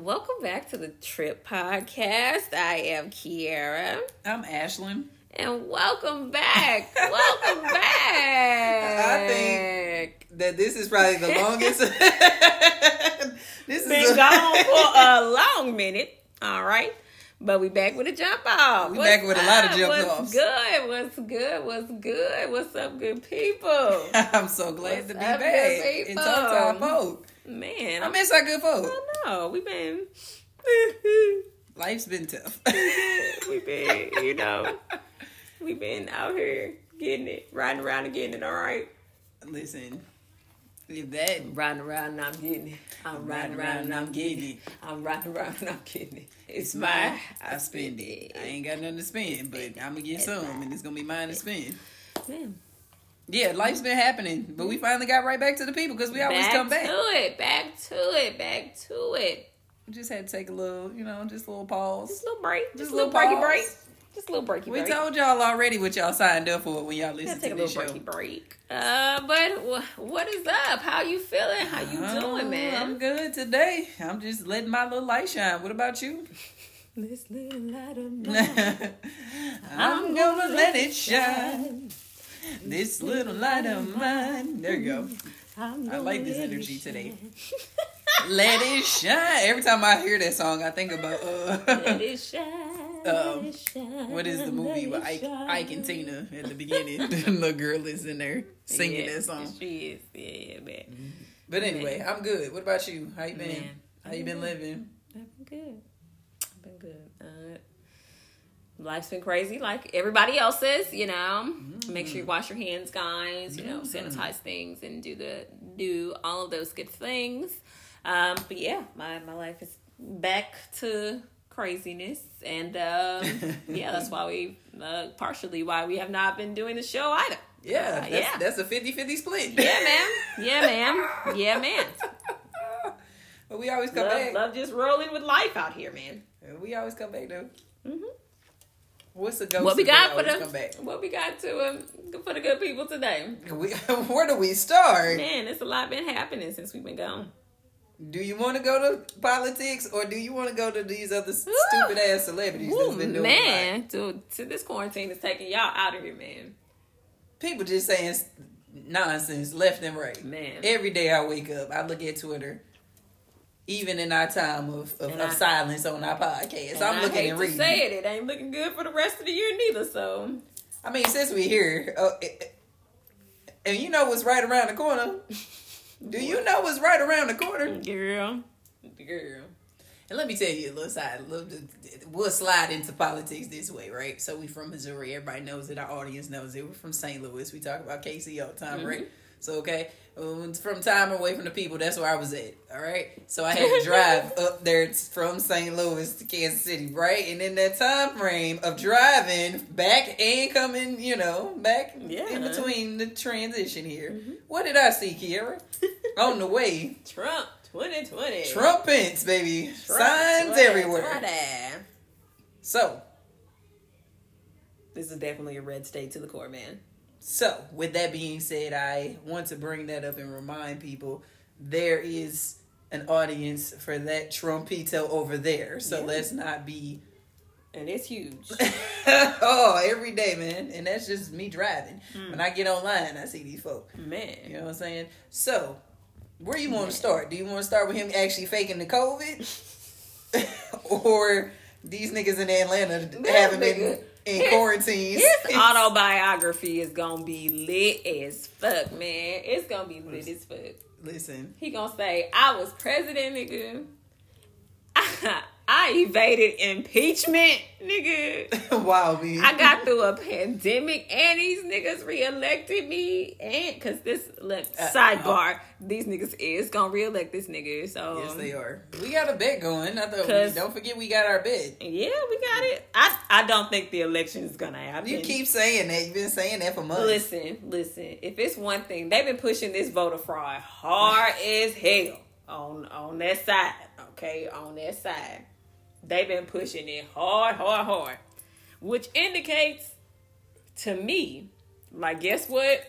Welcome back to the Trip Podcast. I am Kiara. I'm Ashlyn. And welcome back. welcome back. I think that this is probably the longest. this has been a- gone for a long minute. All right. But we back with a jump off. We back with a lot of jump offs. What's offs. good? What's good? What's good? What's up, good people? I'm so glad What's to be back and talk to our folk. Man, I miss our good folk. I know. We've been Life's been tough. we've been, you know, we've been out here getting it, riding around and getting it, all right? Listen, if that Riding around and I'm getting it. I'm riding around and I'm getting it. I'm riding around and I'm getting it. It's mine. I spend it. I ain't got nothing to spend, but I'm gonna get some, and it's gonna be mine to spend. Man, Yeah, life's been happening, but we finally got right back to the people because we always back come back. Back to it, back to it, back to it. We just had to take a little, you know, just a little pause. Just a little break. Just, Just a little little breaky break. Just a little breaky We break. told y'all already what y'all signed up for when y'all Gotta listen take to a this little show. breaky break. Uh, but wh- what is up? How you feeling? How you Oh, doing, man? I'm good today. I'm just letting my little light shine. What about you? This little light of mine. I'm gonna let it shine. This little light of mine. There you go. I like this energy today. Let it shine. Every time I hear that song, I think about Let uh, it shine. Um, let it shine, what is the movie with Ike. Ike and Tina at the beginning? the little girl is in there singing Yeah, that song. She is. Yeah, yeah, man. But anyway, I'm good. What about you? How you been? Man. How you been living? I've been good. I've been good. Uh, life's been crazy, like everybody else's. You know, make sure you wash your hands, guys. You know, sanitize things and do the do all of those good things. Um, but yeah, my my life is back to craziness, and um, yeah, that's why we uh, partially why we have not been doing the show either. Yeah, Uh, that's, yeah. that's a 50-50 split. Yeah, man. Yeah, man. Yeah, man. But we always come Love, back. love just rolling with life out here, man. We always come back though. Mhm. What's the ghost? What we got for the what we got to um, for the good people today? We, where do we start? Man, it's a lot been happening since we've been gone. Do you want to go to politics or do you want to go to these other stupid ass celebrities that's Ooh, been doing man, to, to this quarantine is taking y'all out of here, man. People just saying nonsense left and right. Man. Every day I wake up, I look at Twitter. Even in our time of, of, of I- silence on our podcast, I'm I looking and to reading. say it, it ain't looking good for the rest of the year neither. So I mean, since we're here, uh, and you know what's right around the corner. Do you know what's right around the corner? girl, Girl. And let me tell you a little side. A little, we'll slide into politics this way, right? So we from Missouri. Everybody knows it. Our audience knows it. We're from St. Louis. We talk about KC all the time, right? So okay, from time away from the people, that's where I was at. All right. So I had to drive up there from St. Louis to Kansas City, right? And in that time frame of driving back and coming, you know, back Yeah. in between the transition here, mm-hmm. what did I see, Kiera? On the way, Trump 2020, Trump Pence, baby. Trump Signs 2020. everywhere. So, This is definitely a red state to the core, man. So with that being said, I want to bring that up and remind people there is an audience for that Trumpito over there. So Yeah. let's not be And it's huge. oh every day, man. And that's just me driving. Hmm. When I get online, I see these folk. Man. You know what I'm saying? So, where you want to start? Do you want to start with him actually faking the COVID, or these niggas in Atlanta having been nigga. In His- quarantine? His autobiography is gonna be lit as fuck, man. It's gonna be lit as fuck. Listen, He gonna say, I was president, nigga. I evaded impeachment, nigga. wow, me. I got through a pandemic and these niggas reelected me. And cause this look Uh, sidebar, these niggas is gonna reelect this nigga. So yes, they are. We got a bet going. I thought. Don't forget, we got our bet. Yeah, we got it. I I don't think the election is gonna happen. You keep saying that. You've been saying that for months. Listen, listen. If it's one thing, they've been pushing this voter fraud hard as hell on on that side. Okay, on that side, they've been pushing it hard, hard, hard, which indicates to me, like, guess what?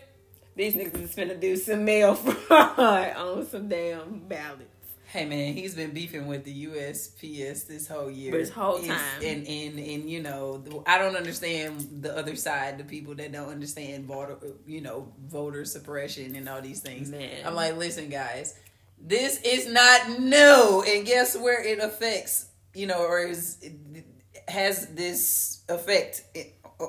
These niggas is finna do some mail fraud on some damn ballots. Hey man, he's been beefing with the USPS this whole year. This whole It's- time. and and and you know, I don't understand the other side. The people that don't understand voter, you know, voter suppression and all these things. Man. I'm like, listen, guys, this is not new, and guess where it affects, you know, or is has this effect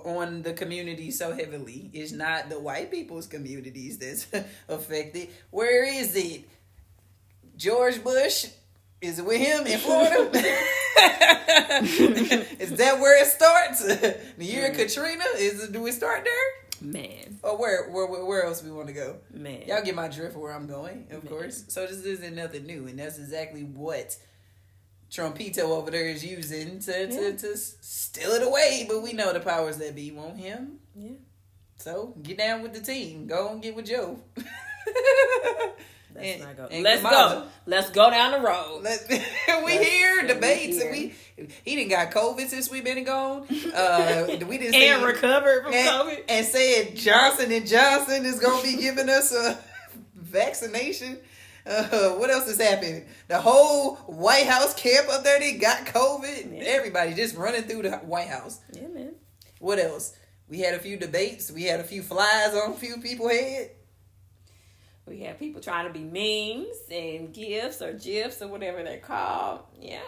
on the community so heavily? It's not the white people's communities that's affected. Where is it? George Bush is it with him in Florida? is that where it starts? the year of Katrina is do we start there? Man, Or where where where, where else we want to go? man. Y'all get my drift where I'm going, of Man. course. So this isn't nothing new, and that's exactly what Trumpito over there is using to, to, Yeah. to s- steal it away. But we know the powers that be want him. Yeah. So get down with the team. Go and get with Joe. Let's And- go. Let's go. Let's go down the road. Let, we Let's- hear we debates, and we he didn't got COVID since we been gone. Uh, we didn't And recovered from and, COVID. and said Johnson and Johnson is gonna be giving us a vaccination. Uh, what else is happening? The whole White House camp up there, they got COVID. Yeah. Everybody just running through the White House. Yeah, man. What else? We had a few debates. We had a few flies on a few people's head. We have people trying to be memes and gifs or gifs or whatever they're called. Yeah.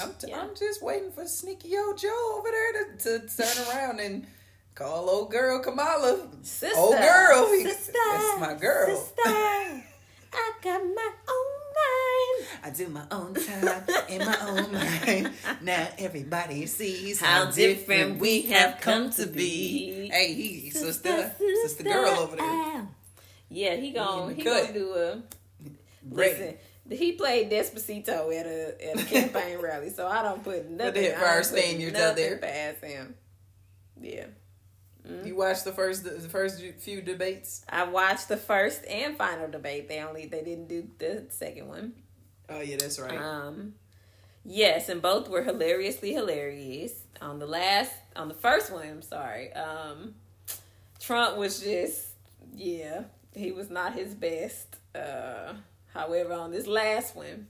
I'm, t- Yeah. I'm just waiting for sneaky old Joe over there to, to turn around and call old girl Kamala. Sister. Old girl. Sister. That's my girl. Sister. I got my own mind. I do my own time in my own mind. Now everybody sees How different we have come to be. Hey, he, sister, sister, girl over there. Yeah, he in gon' he cut. gonna do a Ready. listen. He played Despacito at a at a campaign rally, so I don't put nothing. hit I for our don't put out nothing there. Past him. Yeah, You watched the first the first few debates. I watched the first and final debate. They only they didn't do the second one. Oh yeah, that's right. Um, yes, and both were hilariously hilarious. On the last, on the first one, I'm sorry. Um, Trump was just, yeah, he was not his best. Uh, however, on this last one,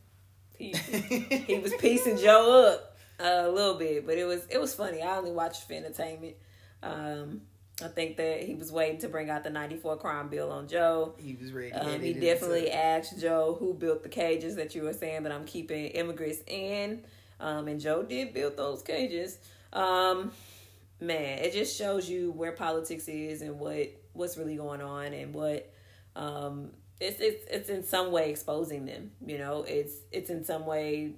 he he was piecing Joe up uh, a little bit, but it was it was funny. I only watched for entertainment. Um, I think that he was waiting to bring out the '94 crime bill on Joe. he was ready. Um, he definitely asked Joe who built the cages that you were saying that I'm keeping immigrants in. Um, and Joe did build those cages. Um, man, it just shows you where politics is and what what's really going on and what um, it's it's it's in some way exposing them. You know, it's it's in some way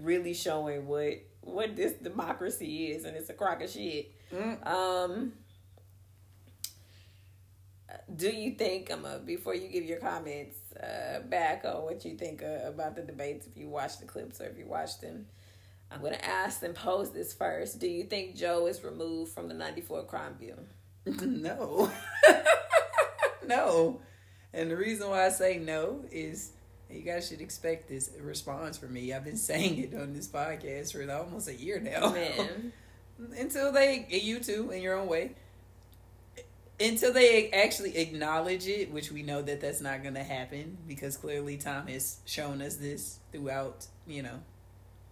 really showing what what this democracy is, and it's a crock of shit. Mm. Um, do you think I'm a, before you give your comments uh, back on what you think uh, about the debates if you watch the clips or if you watch them? I'm going to ask and pose this first. Do you think Joe is removed from the 94 crime bill? no, no. And the reason why I say no is you guys should expect this response from me. I've been saying it on this podcast for almost a year now. Man. until they you too in your own way until they actually acknowledge it which we know that that's not going to happen because clearly time has shown us this throughout you know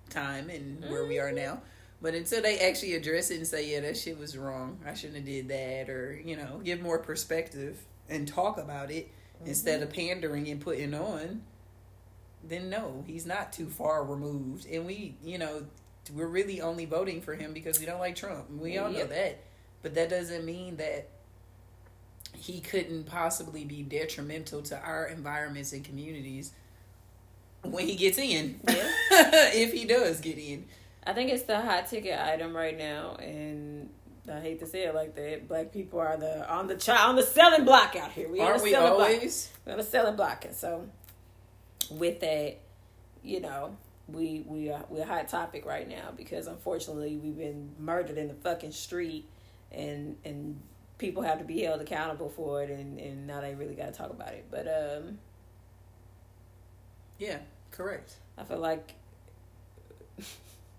time and where we are now but until they actually address it and say yeah that shit was wrong i shouldn't have did that or you know give more perspective and talk about it mm-hmm. instead of pandering and putting on then no he's not too far removed and we you know we're really only voting for him because we don't like Trump. We all know that. But that doesn't mean that he couldn't possibly be detrimental to our environments and communities when he gets in. Yeah. if he does get in. I think it's the hot ticket item right now, and I hate to say it like that. Black people are the on the chi- on the selling block out here. We on the we selling block. always? We're on the selling block, and so with that, you know, we we are we're a hot topic right now because unfortunately we've been murdered in the fucking street, and and people have to be held accountable for it, and and now they really got to talk about it. But um, Yeah, correct. I feel like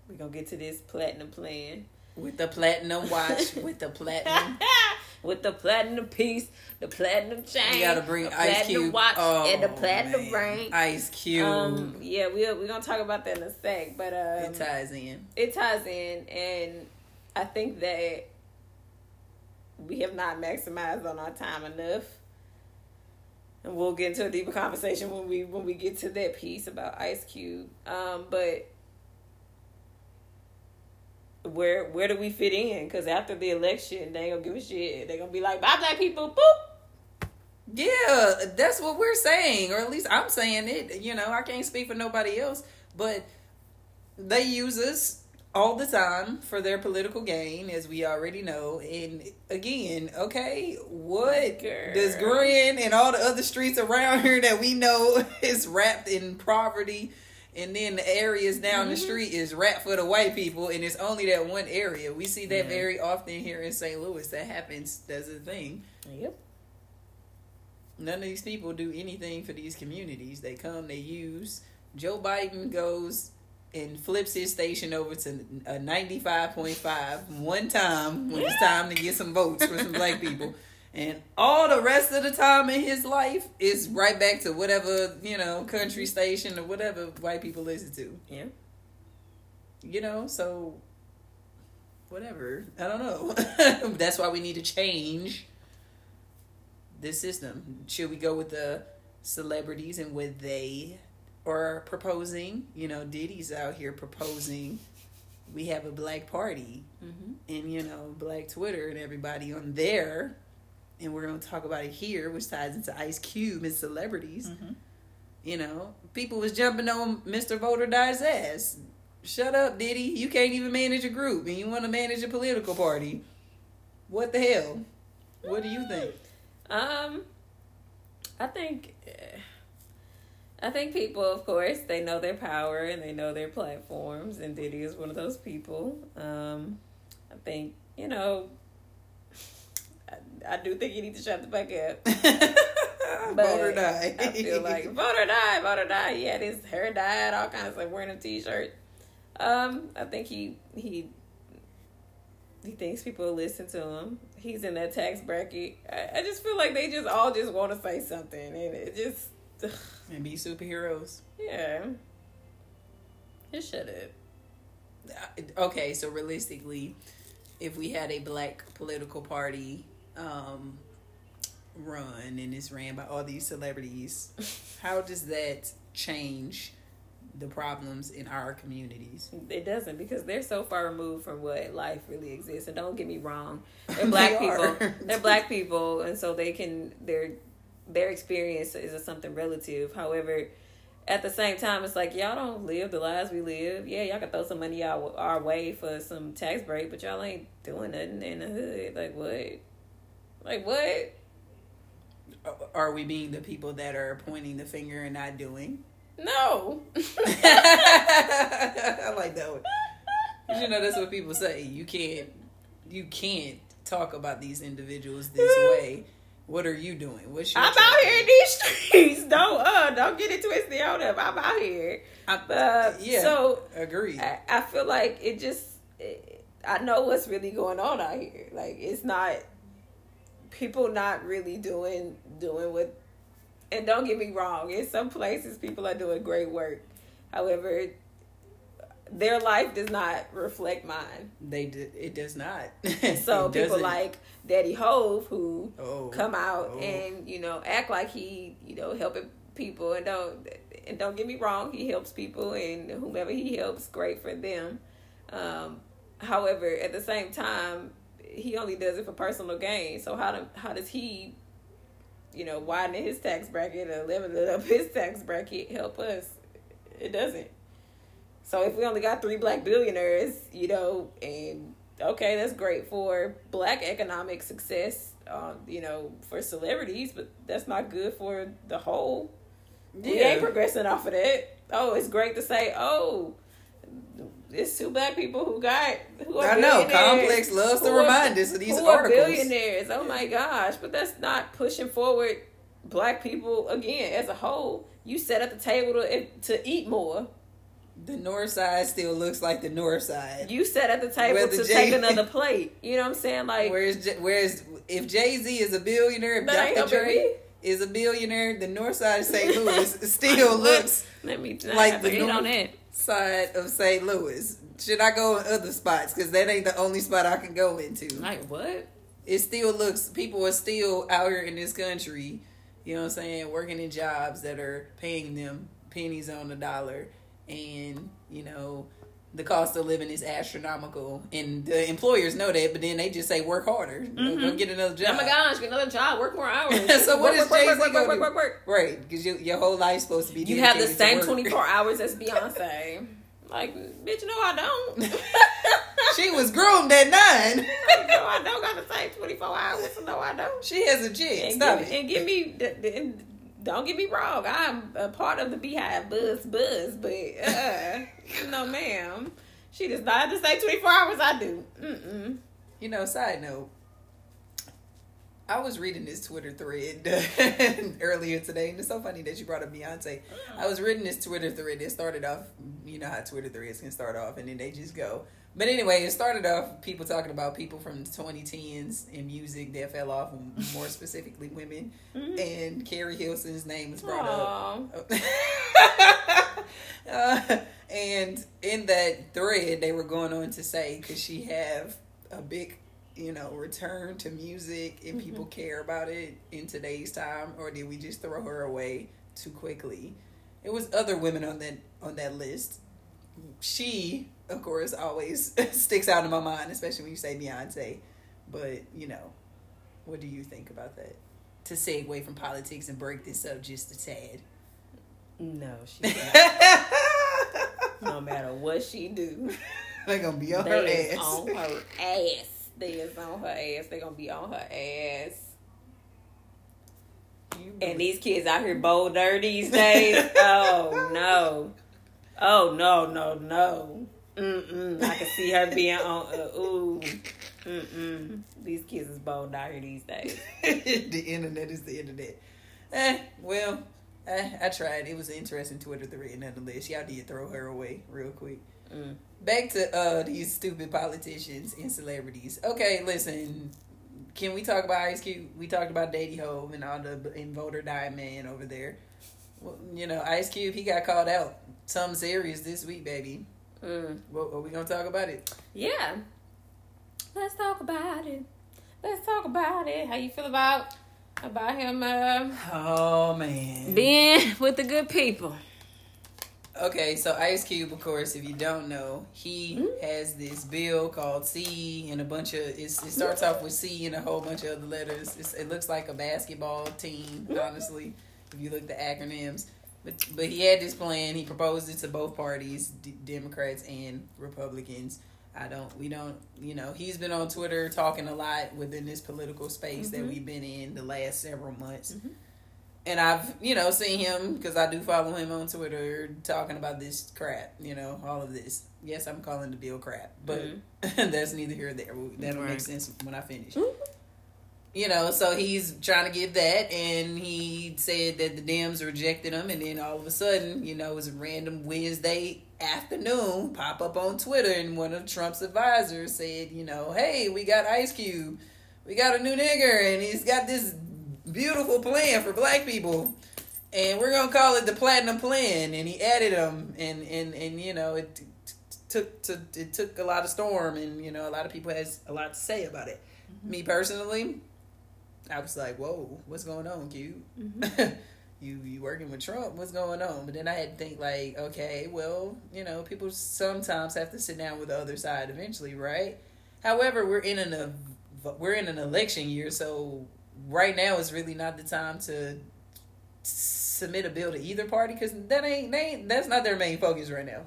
we're gonna get to this platinum plan. With the platinum watch, with the platinum. with the platinum piece, the platinum chain. You gotta bring the Ice platinum Cube. watch, oh, and the platinum man. ring. Ice Cube. Um, yeah, we we're gonna talk about that in a sec, but um, it ties in. it ties in, and I think that we have not maximized on our time enough. And we'll get into a deeper conversation when we when we get to that piece about Ice Cube. Um, but where where do we fit in? Because after the election, they ain't gonna give a shit. They gonna be like, "Bye, black people." Boop. Yeah, that's what we're saying, or at least I'm saying it. You know, I can't speak for nobody else, but they use us all the time for their political gain, as we already know. And again, okay, what Girl. does Grin and all the other streets around here that we know is wrapped in poverty? And then the areas down the Mhm. street is wrapped for the white people, and it's only that one area. We see that Yeah. very often here in St. Louis. That happens. That's a thing. Yep. None of these people do anything for these communities. They come, they use. Joe Biden goes and flips his station over to a 95.5 one time when it's time to get some votes for some black people. And all the rest of the time in his life is right back to whatever, you know, country station or whatever white people listen to. Yeah. You know, so whatever. I don't know. That's why we need to change this system. Should we go with the celebrities and what they are proposing? You know, Diddy's out here proposing we have a black party Mm-hmm. and you know, black Twitter and everybody on there. And we're gonna talk about it here, which ties into Ice Cube and celebrities. Mm-hmm. You know, people was jumping on Mr. Vote or Die's ass. Shut up, Diddy. You can't even manage a group and you want to manage a political party. What the hell? What do you think? Um, I think, eh, I think people, of course, they know their power and they know their platforms, and Diddy is one of those people. Um, I think you know, I, do think you need to shut the fuck up. But Vote or Die. I feel like voter die, voter die. He had his hair dyed, all kinds of like wearing a t-shirt. Um, I think he he he thinks people listen to him. He's in that tax bracket. I, I just feel like they just all just want to say something, and it just and be superheroes. yeah. Just shut up. Okay, so realistically, if we had a black political party um, run and it's ran by all these celebrities, how does that change the problems in our communities? It doesn't because they're so far removed from what life really exists. And don't get me wrong, they're black They people. They're black people, and so they can their their experience is something relative. However, at the same time, it's like y'all don't live the lives we live. Yeah, y'all can throw some money our our way for some tax break, but y'all ain't doing nothing in the hood. Like what? Like what? Are we being the people that are pointing the finger and not doing? No. I like that one. You know, that's what people say. You can't, you can't talk about these individuals this way. What are you doing? What's your I'm out here in these streets. Don't uh, don't get it twisted on them. I'm out here. I- Uh, yeah, So agree. I, I feel like it just it, I know what's really going on out here. Like it's not people not really doing doing what and don't get me wrong, in some places people are doing great work. However, their life does not reflect mine. They did. It does not. So It people doesn't. like Daddy Hov who oh, come out oh. and you know act like he you know helping people and don't and don't get me wrong he helps people and whomever he helps great for them um however at the same time he only does it for personal gain. So how do, how does he you know widen his tax bracket or leveling up his tax bracket? Help us. It doesn't. So if we only got three black billionaires you know and okay, that's great for black economic success, um, you know, for celebrities, but that's not good for the whole. We ain't progressing off of that. Oh, it's great to say, oh, it's two black people who got who are I know. Complex loves to remind us of these who are billionaires. Oh my gosh, but that's not pushing forward black people again as a whole. You set at the table to to eat more. the north side still looks like the north side. You sat at the table Whether to Jay- take another plate. You know what I'm saying? Like Whereas, J- whereas if Jay Z is a billionaire, if Dr. Dre is a billionaire, the north side of St. Louis still looks let me like the the on north- that. Side of St. Louis. Should I go in other spots? Because that ain't the only spot I can go into. Like what? It still looks, people are still out here in this country, you know what I'm saying, working in jobs that are paying them pennies on the dollar. And, you know, the cost of living is astronomical. And the employers know that, but then they just say work harder. Go- Go mm-hmm. get another job. Oh my gosh, get another job, work more hours. So what work, is work, Jay-Z work, work, work, work, work. Right, because you, your whole life's supposed to be You have the same 24 hours as Beyonce. Like, bitch, no, I don't. she was groomed at nine. no, I don't got the same 24 hours. No, I don't. She has a chick. And Stop give, it. and give me, the, the, don't get me wrong. I'm a part of the BeyHive Buzz Buzz, but uh, no, ma'am. She does not have to same 24 hours I do. Mm-mm. You know, side note, I was reading this Twitter thread earlier today, and it's so funny that you brought up Beyonce. I was reading this Twitter thread It started off, you know how Twitter threads can start off, and then they just go. But anyway, it started off people talking about people from the 2010s in music that fell off, and more specifically women. And Keri Hilson's name was brought up. Uh, and in that thread, they were going on to say, could she have a big, you know, return to music and mm-hmm. people care about it in today's time, or did we just throw her away too quickly? It was other women on that on that list. She, of course, always sticks out in my mind, especially when you say Beyonce. But you know, what do you think about that? To segue from politics and break this up just a tad. No, she no matter what she do, They're gonna be on her they ass. on her ass. They is on her ass. They gonna be on her ass. You And these kids out here bolder these days. oh no. Oh no, no, no. Mm-mm. I can see her being on uh, ooh. Mm-mm. These kids is bold out here these days. the internet is the internet. Eh, well, eh, I tried. It was an interesting Twitter thread nonetheless. Y'all did throw her away real quick. Mm. Back to uh these stupid politicians and celebrities. Okay, listen. Can we talk about Ice Cube? We talked about Daddy Hov and all the and voter die man over there. Well, you know, Ice Cube, he got called out. some serious this week, baby. Mm. What are we gonna talk about it? Yeah. Let's talk about it. Let's talk about it. How you feel about about him uh, Oh man. being with the good people? Okay, so Ice Cube, of course, if you don't know, he Mm-hmm. has this bill called C and a bunch of. It's, it starts off with C and a whole bunch of other letters. It's, it looks like a basketball team, Mm-hmm. honestly, if you look at the acronyms. But but he had this plan. He proposed it to both parties, D- Democrats and Republicans. I don't. We don't. You know, he's been on Twitter talking a lot within this political space that Mhm. we've been in the last several months Mhm. And I've you know seen him because I do follow him on Twitter talking about this crap, you know, all of this. Yes, I'm calling the bill crap, but that's neither here nor there. That'll make sense when I finish. Mhm. You know, so he's trying to get that, and he said that the Dems rejected him, and then all of a sudden, you know, it was a random Wednesday afternoon pop up on Twitter, and one of Trump's advisors said, you know, hey, we got Ice Cube, we got a new nigger, and he's got this beautiful plan for black people. And we're gonna call it the platinum plan. And he added them and and and you know it t- t- took to it took a lot of storm. And you know a lot of people has a lot to say about it. Mm-hmm. Me personally i was like whoa what's going on q? Mm-hmm. You you working with trump? What's going on? But then i had to think like okay well you know people sometimes have to sit down with the other side eventually right? However we're in an we're in an election year so right now is really not the time to submit a bill to either party because that ain't they ain't, that's not their main focus right now.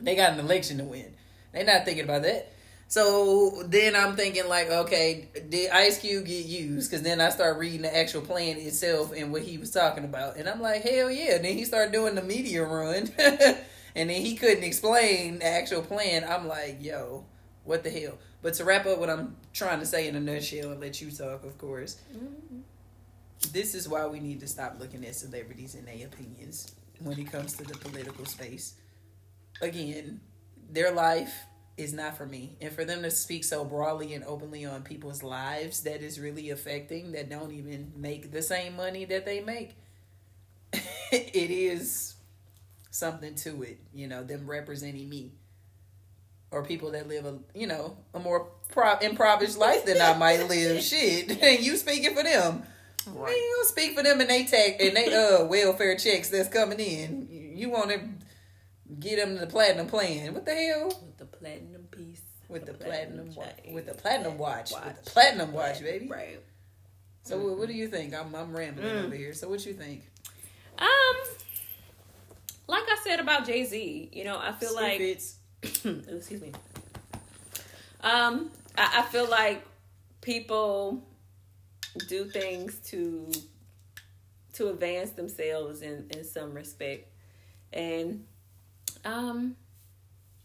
They got an election to win. They're not thinking about that. So then I'm thinking like, okay, did Ice Cube get used? Because then I start reading the actual plan itself and what he was talking about, and I'm like, hell yeah. Then he started doing the media run, and then he couldn't explain the actual plan. I'm like, yo, what the hell? But to wrap up what I'm trying to say in a nutshell and let you talk, of course, mm-hmm. this is why we need to stop looking at celebrities and their opinions when it comes to the political space. again, their life is not for me. And for them to speak so broadly and openly on people's lives that is really affecting that don't even make the same money that they make, it is something to it, you know, them representing me. Or people that live a you know, a more pro- impoverished life than I might live. Shit. And you speaking for them. Right. You don't speak for them and they take and they uh welfare checks that's coming in. You wanna get them the platinum plan. What the hell? With the platinum piece. With the, the platinum, platinum with the platinum watch. watch. With the platinum watch, baby. Right. So mm-hmm. what do you think? I'm I'm rambling mm. over here. So what you think? Um like I said about Jay Z, you know, I feel like excuse me. Um, I, I feel like people do things to to advance themselves in in some respect, and um,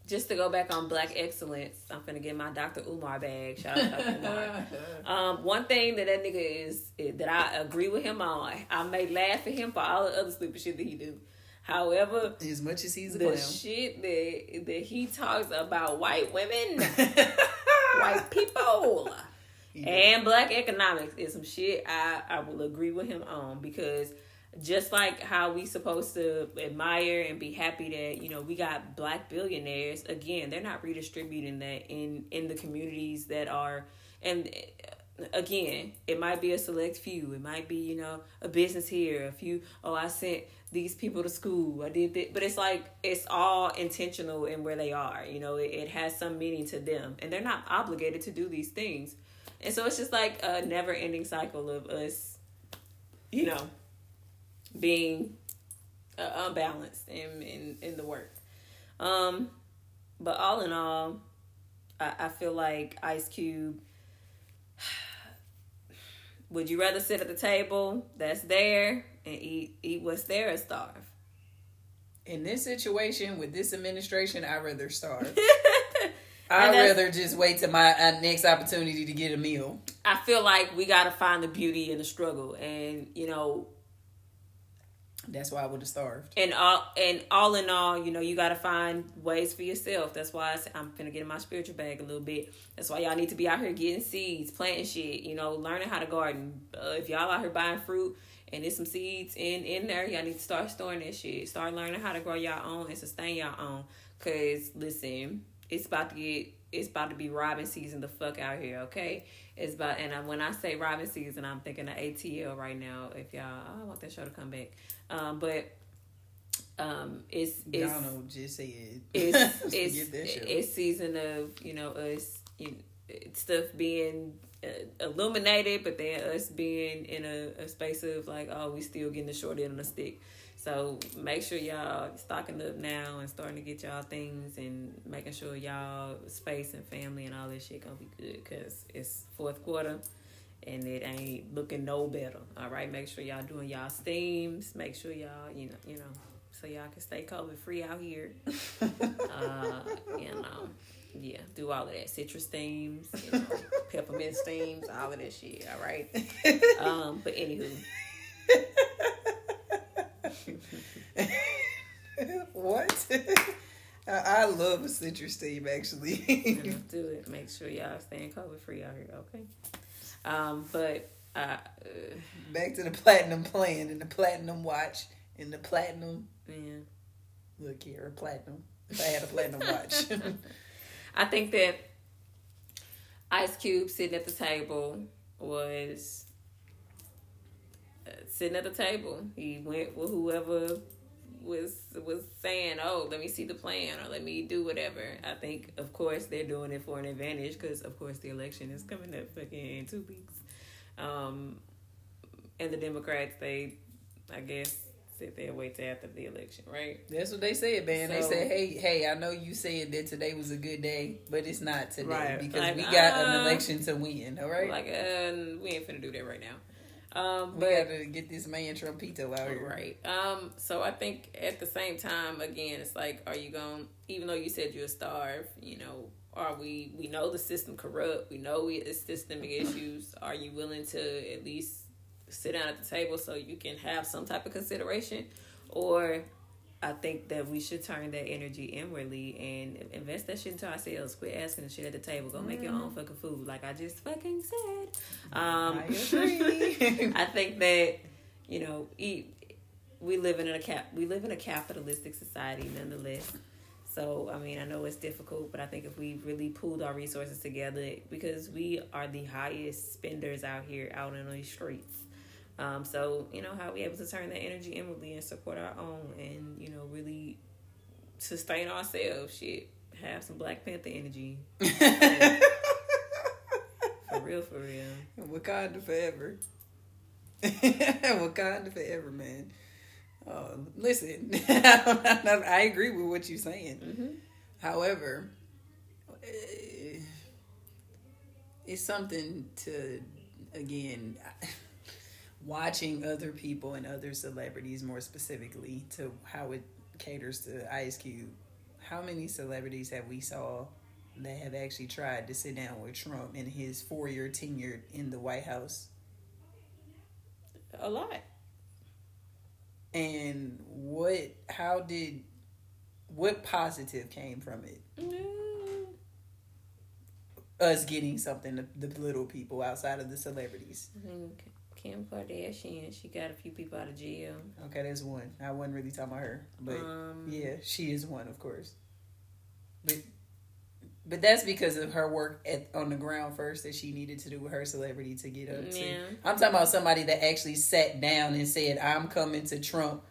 just to go back on black excellence, I'm gonna get my Dr. Umar bag. Shout out to Dr. Umar. um, one thing that that nigga is, is, that I agree with him on. I may laugh at him for all the other stupid shit that he do. However, as much as he's a the clown. shit that that he talks about white women, white people, yeah. and black economics is some shit I I will agree with him on because just like how we supposed to admire and be happy that you know we got black billionaires again they're not redistributing that in in the communities that are and uh, again it might be a select few it might be you know a business here a few oh i sent these people to school. I did that, but it's like it's all intentional in where they are. You know, it, it has some meaning to them, and they're not obligated to do these things. And so it's just like a never-ending cycle of us, you know, being uh, unbalanced in, in in the work. Um, but all in all, I, I feel like Ice Cube. Would you rather sit at the table that's there and eat eat what's there or starve. In this situation with this administration, I'd rather starve. I'd rather just wait to my uh, next opportunity to get a meal. I feel like we got to find the beauty in the struggle, and you know, that's why I would have starved. And all and all in all, you know, you got to find ways for yourself. That's why I am gonna get in my spiritual bag a little bit. That's why y'all need to be out here getting seeds, planting shit. You know, learning how to garden. Uh, if y'all out here buying fruit and there's some seeds in in there. Y'all need to start storing that shit. Start learning how to grow y'all own and sustain y'all own. Cause listen, it's about to get it's about to be robin season the fuck out here. Okay, it's about and when I say robin season, I'm thinking of ATL right now. If y'all, I want that show to come back. Um, but um, it's it's y'all know just say it. It's it's it's season of you know us you know, stuff being illuminated, but then us being in a, a space of like, oh, we still getting the short end of the stick. So make sure y'all stocking up now and starting to get y'all things and making sure y'all space and family and all this shit gonna be good because it's fourth quarter and it ain't looking no better. All right, make sure y'all doing y'all steams. Make sure y'all you know you know so y'all can stay COVID free out here. uh, you know yeah, do all of that. Citrus steams, you know, peppermint steams, all of that shit. All right. Um, but anywho. what? I love a citrus steam actually. do it. Make sure y'all staying COVID free out here, okay? Um, but uh, back to the platinum plan and the platinum watch and the platinum. Yeah. Look here, platinum. If I had a platinum watch. I think that Ice Cube sitting at the table was uh, sitting at the table. He went with whoever was was saying, "Oh, let me see the plan or let me do whatever." I think, of course, they're doing it for an advantage because, of course, the election is coming up fucking in two weeks. Um, and the Democrats, they, I guess, sit there and wait till after the election, right? That's what they said, man. So, they said, "Hey, hey, I know you said that today was a good day, but it's not today right. because like, we got uh, an election to win. All right, like, uh, we ain't finna do that right now." Um, we got to get this man Trumpito out here, right? Um, so I think at the same time, again, it's like, are you going? Even though you said you're starve, you know, are we? We know the system corrupt. We know it's systemic issues. Are you willing to at least sit down at the table so you can have some type of consideration or I think that we should turn that energy inwardly and invest that shit into ourselves. Quit asking the shit at the table. Go make your own Mm-hmm. fucking food, like I just fucking said. Um, I agree. I think that you know, eat, we live in a cap. We live in a capitalistic society, nonetheless. So I mean, I know it's difficult, but I think if we really pooled our resources together, because we are the highest spenders out here, out in these streets. Um, so you know how we able to turn that energy inwardly and support our own, and you know really sustain ourselves. Shit, have some Black Panther energy for real, for real. Wakanda forever. Wakanda forever, man. Oh, listen, I agree with what you're saying. Mm-hmm. However, eh, it's something to again watching other people and other celebrities more specifically to how it caters to Ice Cube. How many celebrities have we saw that have actually tried to sit down with Trump in his four year tenure in the White House? A lot. And what how did what positive came from it? Mm, Us getting something to the little people outside of the celebrities. Think Kim Kardashian, she got a few people out of jail. Okay, that's one. I wasn't really talking about her, but um, yeah, she is one, of course. But but that's because of her work at on the ground first that she needed to do with her celebrity to get up to. Yeah. I'm talking about somebody that actually sat down and said, "I'm coming to Trump."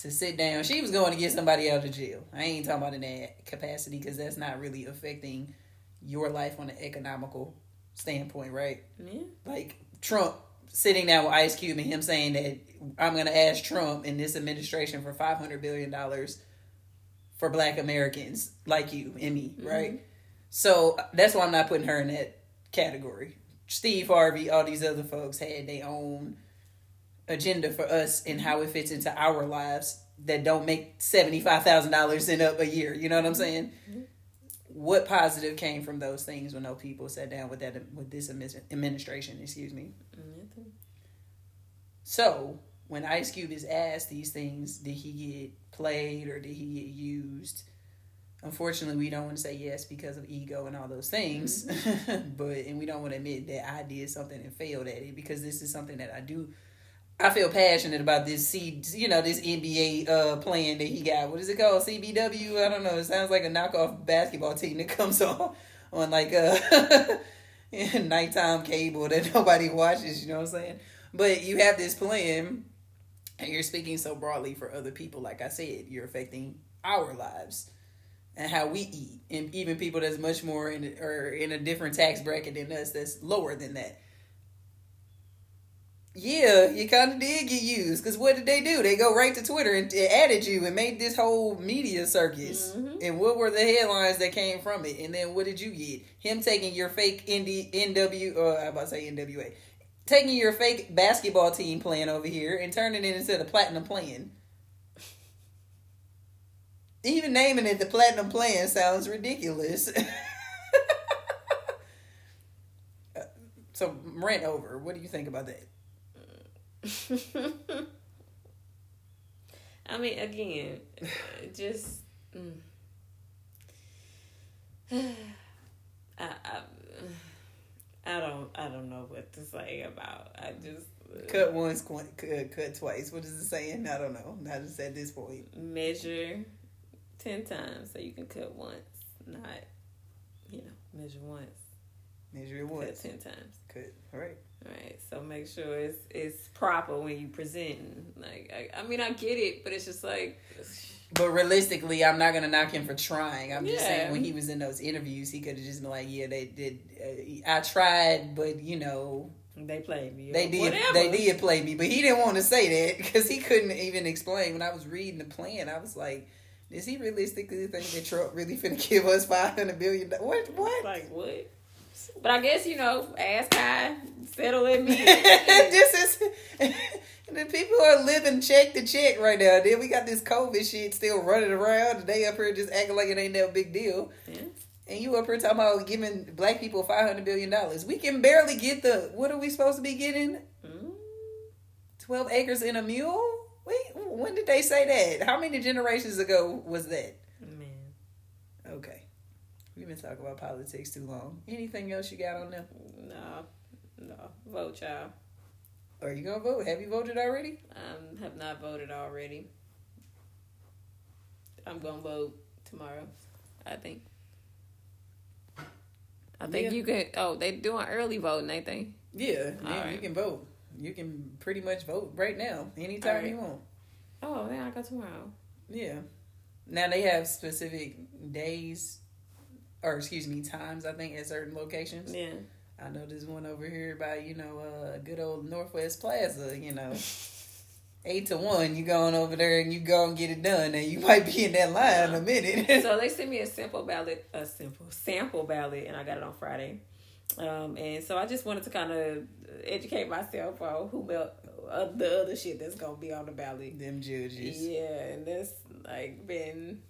To sit down, she was going to get somebody out of jail. I ain't talking about in that capacity because that's not really affecting your life on an economical standpoint, right? Yeah. like Trump sitting down with Ice Cube and him saying that I'm going to ask Trump and this administration for 500 billion dollars for Black Americans like you and me, mm-hmm. right? So that's why I'm not putting her in that category. Steve Harvey, all these other folks had their own agenda for us and how it fits into our lives that don't make seventy five thousand dollars in up a year. You know what I'm mm-hmm. saying? What positive came from those things when those people sat down with that with this administration? Excuse me. Nothing. So when Ice Cube is asked these things, did he get played or did he get used? Unfortunately, we don't want to say yes because of ego and all those things, but and we don't want to admit that I did something and failed at it because this is something that I do. I feel passionate about this. C, you know, this NBA uh plan that he got. What is it called? CBW? I don't know. It sounds like a knockoff basketball team that comes on on like a nighttime cable that nobody watches. You know what I'm saying? But you have this plan, and you're speaking so broadly for other people. Like I said, you're affecting our lives and how we eat, and even people that's much more in or in a different tax bracket than us, that's lower than that. Yeah, you kind of did get used because what did they do? They go right to Twitter and, and added you and made this whole media circus. Mm-hmm. And what were the headlines that came from it? And then what did you get? Him taking your fake ND, NW, or uh, I about to say NWA, taking your fake basketball team plan over here and turning it into the platinum plan. Even naming it the platinum plan sounds ridiculous. So rent over. What do you think about that? I mean, again, just. Mm. I, I, I don't I don't know what to say about. I just Cut once, cut, uh, cut twice. What is it saying? I don't know. Not just at this point. measure ten times so you can cut once, not you know measure once, Measure it once. cut ten times. Cut. All right. Right, so make sure it's it's proper when you present. Like, I, I mean, I get it, but it's just like, But realistically, I'm not gonna knock him for trying. I'm just saying when he was in those interviews, he could have just been like, "Yeah, they did. Uh, I tried, but you know, they played me. they did. whatever. They did play me." But he didn't want to say that because he couldn't even explain. When I was reading the plan, I was like, "Does he realistically think that Trump really finna give us five hundred billion? dollars? What? What? Like what? But I guess you know, ask high, settle in me. this is the people are living check to check right now. Then we got this COVID shit still running around. and They up here just acting like it ain't no big deal. Yeah. And you up here talking about giving black people five hundred billion dollars. We can barely get the what are we supposed to be getting? Mm. Twelve acres and a mule? Wait, when did they say that? How many generations ago was that? Man. Okay. We've been talking about politics too long. Anything else you got on them? No. No. Vote, y'all. Are you gonna vote? Have you voted already? Um, have not voted already. I'm gonna vote tomorrow. I think. I think Yeah. you can. Oh, they doing early voting, they? Yeah, yeah, you can vote. You can pretty much vote right now, anytime Alright. you want. Oh, yeah, I got tomorrow. Yeah. Now they have specific days, or excuse me, times. I think at certain locations. Yeah. I know there's one over here by you know uh, good old Northwest Plaza. You know, eight to one. You going over there and you go and get it done, and you might be in that line in a minute. so they sent me a simple ballot, a simple sample ballot, and I got it on Friday. Um, and so I just wanted to kind of educate myself on who el- uh, the other shit that's gonna be on the ballot. Them judges. Yeah, and that's like been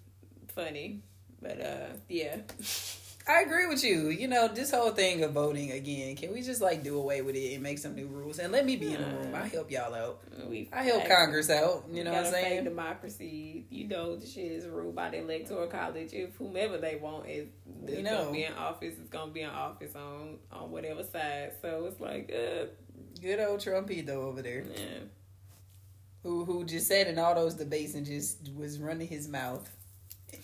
funny, but uh, yeah, I agree with you. You know, this whole thing of voting again, can we just like do away with it and make some new rules? And let me be in the room. I help y'all out. we I help Congress out. You know what I'm saying? Democracy, you know, the shit is ruled by the electoral college. If whomever they want is, You know. gonna be in office, is gonna be in office on on whatever side. So it's like, uh, Good old Trumpito over there, yeah. who who just sat in all those debates and just was running his mouth,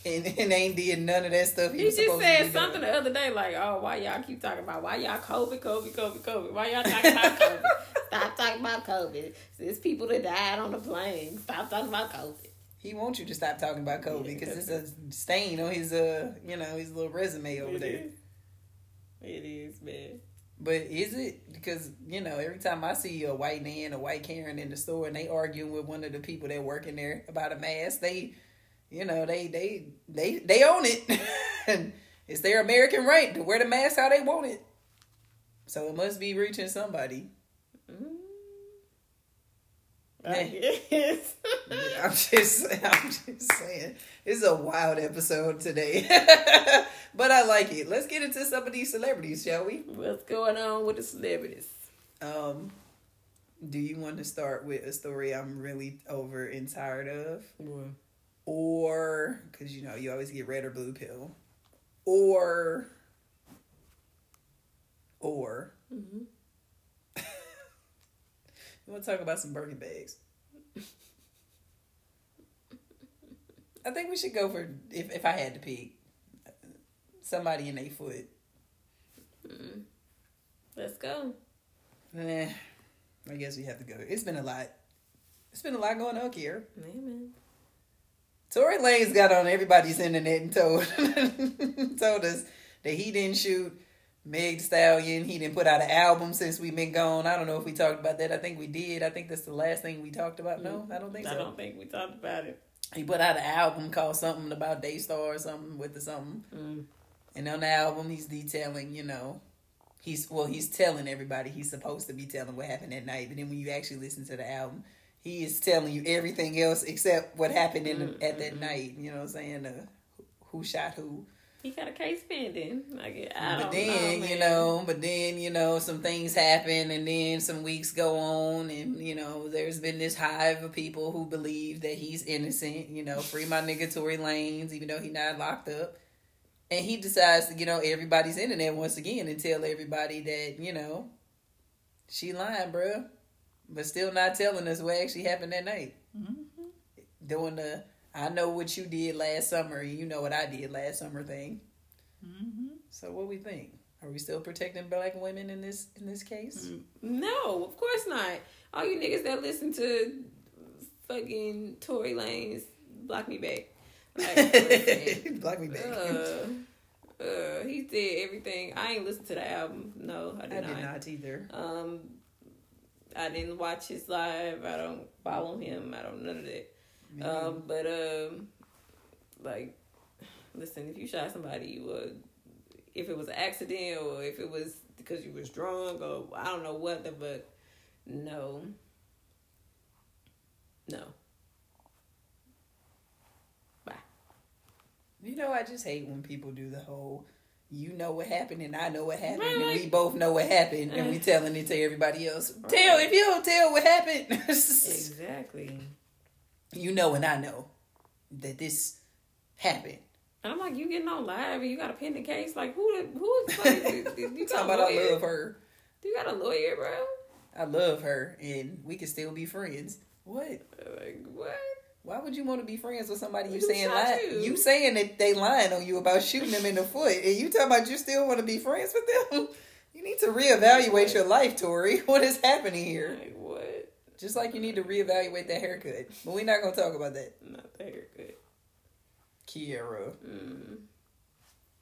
and, and ain't did none of that stuff. He, He was just supposed to said be something doing. the other day, like, "Oh, why y'all keep talking about why y'all COVID, COVID, COVID, COVID? Why y'all talking about COVID? Stop talking about COVID. There's people that died on the plane. Stop talking about COVID." He wants you to stop talking about COVID because that's it's a stain on his uh you know his little resume over there. It is, man. But is it because you know every time I see a white man, a white Karen in the store, and they arguing with one of the people that work in there about a mask, they, you know, they they they they own it, and it's their American right to wear the mask how they want it. So it must be reaching somebody. Mm. I guess. I'm just I'm just saying it's a wild episode today, but I like it. Let's get into some of these celebrities, shall we? What's going on with the celebrities? Um, do you want to start with a story I'm really over and tired of, or because you know you always get red or blue pill, or or Mhm. you want to talk about some Birkin bags? I think we should go for if if I had to pick somebody in a foot. Mm. Let's go. Eh, I guess we have to go. It's been a lot. It's been a lot going on here. Amen. Tory Lanez got on everybody's internet and told told us that he didn't shoot Meg Stallion. He didn't put out an album since we've been gone. I don't know if we talked about that. I think we did. I think that's the last thing we talked about. No, I don't think so. I don't think we talked about it. He put out an album called something about Daystar or something with the something. Mm. And on the album, he's detailing, you know, he's well, he's telling everybody he's supposed to be telling what happened that night. But then when you actually listen to the album, he is telling you everything else except what happened in the, at that night. You know what I'm saying? Uh, who shot who? He got a case pending. Like, I don't but then know, you know, but then you know, some things happen, and then some weeks go on, and you know, there's been this hive of people who believe that he's innocent. You know, free my nigga Tory Lanez, even though he not locked up, and he decides to get on everybody's internet once again and tell everybody that you know, she lying, bruh, but still not telling us what actually happened that night. Doing the I know what you did last summer, and you know what I did last summer thing. So what we think? Are we still protecting black women in this in this case? No, of course not. All you niggas that listen to fucking Tory Lanez, block me back. Like, Block me back. uh, uh, he did everything. I ain't listened to the album. No, I I did, did not. not either. Um, I didn't watch his live. I don't follow him. I don't none of that. Um, but um, like, listen, if you shot somebody, you would. If it was an accident or if it was because you was drunk or I don't know what, the, but no, no. Bye. You know, I just hate when people do the whole. You know what happened, and I know what happened, Right, and we both know what happened, and we Uh. telling it to everybody else. Right. Tell if you don't tell what happened. Exactly. you know, and I know that this happened. And I'm like, you getting on live and you got a pending case? Like, who? Who is like, you, you Talking about I love her. Do you got a lawyer, bro? I love her, and we can still be friends. What? Like, what? Why would you want to be friends with somebody you saying lie? you? Saying that they lying on you about shooting them in the foot, and you talking about you still want to be friends with them? You need to reevaluate your life, Tory. What is happening here? Like, what? Just like you need to reevaluate that haircut, but we're not gonna talk about that. Not the haircut. Kiera, Mm.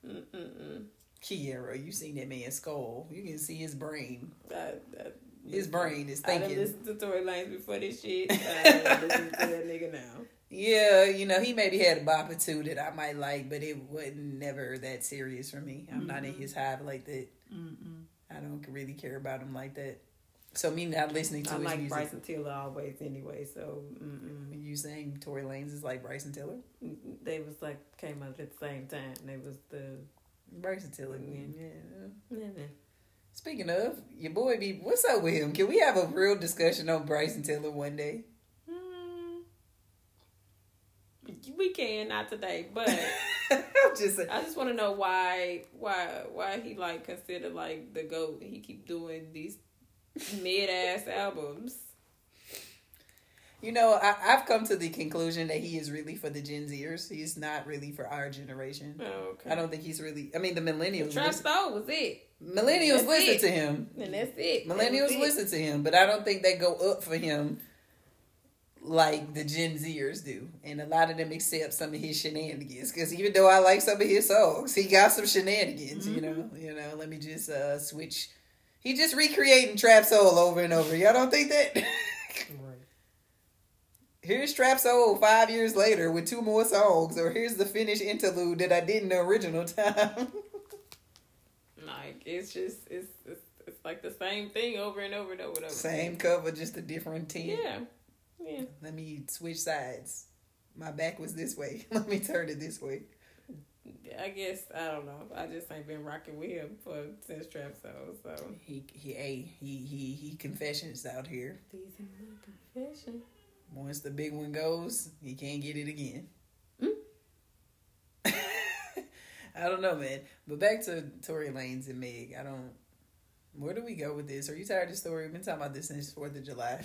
Mm-mm-mm. Kiera, you seen that man's skull? You can see his brain. That, that, His brain is thinking. I done listened to Tory Lanez before this shit. Uh, I listen to that nigga now. Yeah, you know, he maybe had a bop or two that I might like, but it wasn't never that serious for me. I'm not in his hive like that. I don't really care about him like that. So me not listening to I his like music. Bryson Tiller always anyway, so mm-mm. You saying Tory Lanez is like Bryson Tiller? they was like came out at the same time. They was the Bryson Tiller. Yeah. yeah, man. Speaking of your boy, be what's up with him? Can we have a real discussion on Bryson Taylor one day? Mm. we can not today, but I'm just saying. I just want to know why why why he like considered like the goat. He keep doing these mid ass albums. You know, I, I've come to the conclusion that he is really for the Gen Zers. He's not really for our generation. Oh, okay. I don't think he's really. I mean, the millennials. Listen- Star was it, millennials That's listen it. to him. and that's it. Millennials it. listen to him, but I don't think they go up for him like the Gen Zers do. And a lot of them accept some of his shenanigans. Because even though I like some of his songs, he got some shenanigans. You know, you know. Let me just uh, switch. He just recreating trap soul over and over. Y'all don't think that? Right. here's trap soul five years later with two more songs, or here's the finished interlude that I did in the original time. It's just it's, it's it's like the same thing over and over and over and over. Same cover, just a different tint. Yeah. Yeah. Let me switch sides. My back was this way. Let me turn it this way. I guess I don't know. I just ain't been rocking with him for since Trap Soul. So He he hey, he he he confessions out here. these are my confession. Once the big one goes, he can't get it again. Mm. I don't know, man. But back to Tory Lanez and Meg. I don't. Where do we go with this? Are you tired of the story? We've been talking about this since Fourth of July.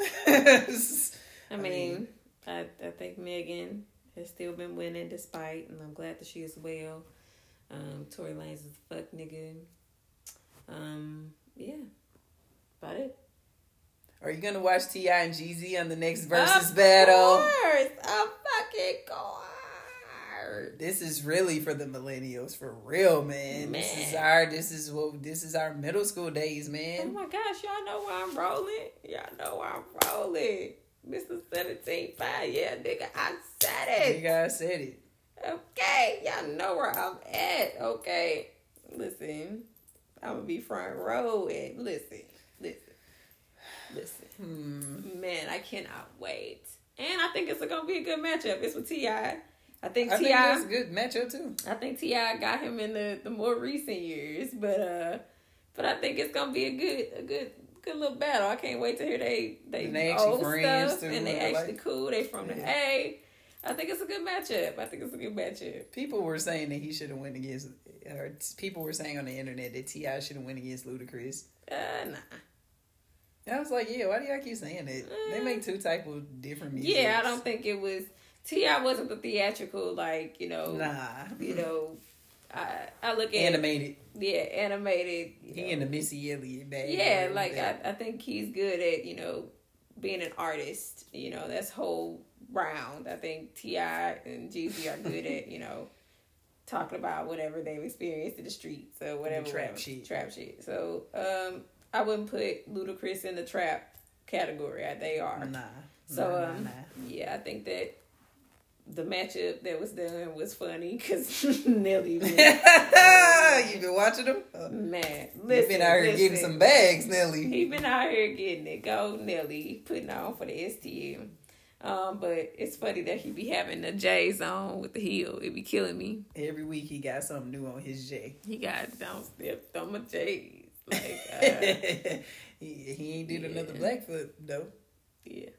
I I mean, mean- I, I think Megan has still been winning despite, and I'm glad that she is well. Um, Tory Lanez is a fuck nigga. Um, yeah, about it. Are you gonna watch T.I. and Jeezy on the next Verzuz Of battle? Of course, of fucking This is really for the millennials, for real, man. This is our, this is what, this is our middle school days, man. Oh my gosh, y'all know where I'm rolling. Y'all know where I'm rolling. Mr. 17 5, yeah, nigga, I said it. You it. guys said it. Okay, y'all know where I'm at. Okay, listen, I'm gonna be front row and listen, listen, listen. Hmm. Man, I cannot wait. And I think it's gonna be a good matchup. It's with T.I. I think I T.I. think that's a good matchup too. I think T.I. got him in the, the more recent years, but uh, but I think it's gonna be a good a good good little battle. I can't wait to hear they they And they actually old friends, stuff and they actually like- cool. They from the A. I think it's a good matchup. I think it's a good matchup. People were saying that he should have went against, or people were saying on the internet that T.I. should have went against Ludacris. Uh, nah. And I was like, yeah, why do y'all keep saying that? They make two type of different music. Yeah, I don't think it was T.I. wasn't the theatrical like you know Nah, you know. I I look at animated. yeah animated. He know. in the Missy Elliott bag. Yeah, like I. I think he's good at, you know, being an artist. You know, that's whole round. I think T.I. and Jeezy are good at, you know, talking about whatever they've experienced in the streets or whatever. trap whatever, shit. Trap shit. So um I wouldn't put Ludacris in the trap category. They are. nah. So nah, nah, um nah. yeah, I think that the matchup that was done was funny because Nelly was you been watching them? Uh, man. Listen, been out here listen. getting some bags, Nelly. He been out here getting it. Go Nelly, putting on for the STL. Um, but it's funny that he be having the J's on with the heel. It be killing me. Every week he got something new on his J. He got downstep on my J's. Like, uh, he, he ain't did another Blackfoot though. yeah.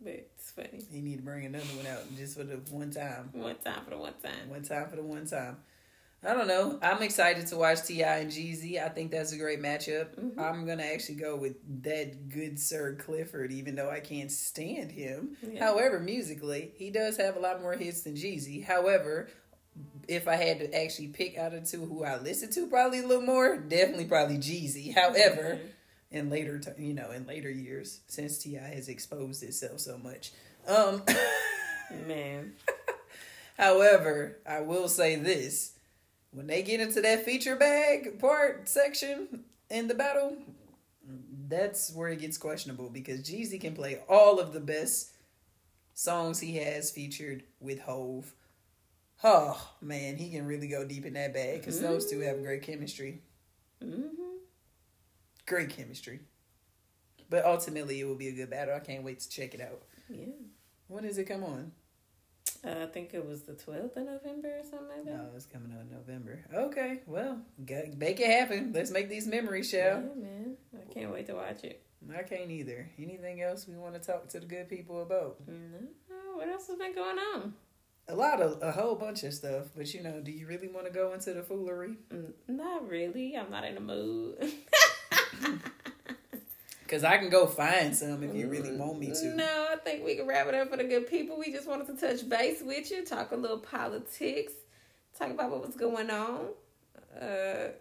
But funny. He need to bring another one out just for the one time. One time for the one time. One time for the one time. I don't know. I'm excited to watch T.I. and Jeezy. I think that's a great matchup. Mhm. I'm gonna actually go with that good Sir Clifford, even though I can't stand him. Yeah. However, musically, he does have a lot more hits than Jeezy. However, if I had to actually pick out of two who I listen to probably a little more, definitely probably Jeezy. However, in later t- you know, in later years, since T.I. has exposed itself so much. Um Man. However, I will say this. When they get into that feature bag part section in the battle, that's where it gets questionable because Jeezy can play all of the best songs he has featured with Hov. Oh man, he can really go deep in that bag because those two have great chemistry. hmm Great chemistry. But ultimately, it will be a good battle. I can't wait to check it out. Yeah. When does it come on? Uh, I think it was the 12th of November or something like that. No, it's coming out in November. Okay, well, go- make it happen. Let's make these memories, Yeah, man. I can't wait to watch it. I can't either. Anything else we want to talk to the good people about? No. What else has been going on? A lot of, a whole bunch of stuff. But you know, do you really want to go into the foolery? Mm, Not really. I'm not in the mood. Because I can go find some if you really want me to. No, I think we can wrap it up for the good people. We just wanted to touch base with you, talk a little politics, talk about what was going on. Uh,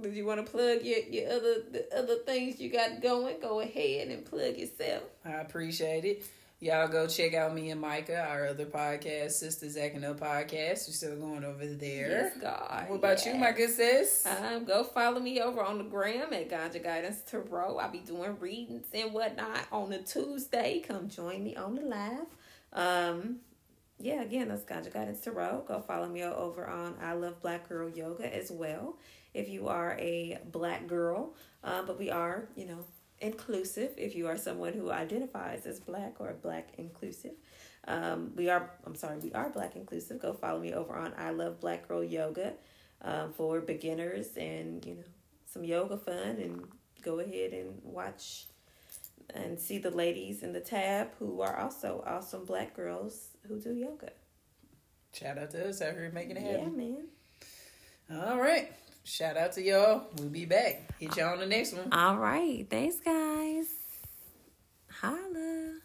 did you want to plug your, your other the other things you got going? Go ahead and plug yourself. I appreciate it. Y'all go check out me and Micah, our other podcast, Sisters Acting Up podcast. We're still going over there. Yes, God. What about you, my good sis? Um, go follow me over on the gram at Ganja Guidance Tarot. I'll be doing readings and whatnot on a Tuesday. Come join me on the live. Um, yeah, again, that's Ganja Guidance Tarot. Go follow me over on I Love Black Girl Yoga as well. If you are a black girl, uh, but we are, you know, inclusive. If you are someone who identifies as black or black inclusive, um, we are. I'm sorry, we are black inclusive. Go follow me over on I Love Black Girl Yoga um, for beginners and you know some yoga fun and go ahead and watch and see the ladies in the tab who are also awesome black girls who do yoga. Shout out to us out here making it happen. Yeah, man. All right. Shout out to y'all. We'll be back. Hit y'all on the next one. All right. Thanks, guys. Holla.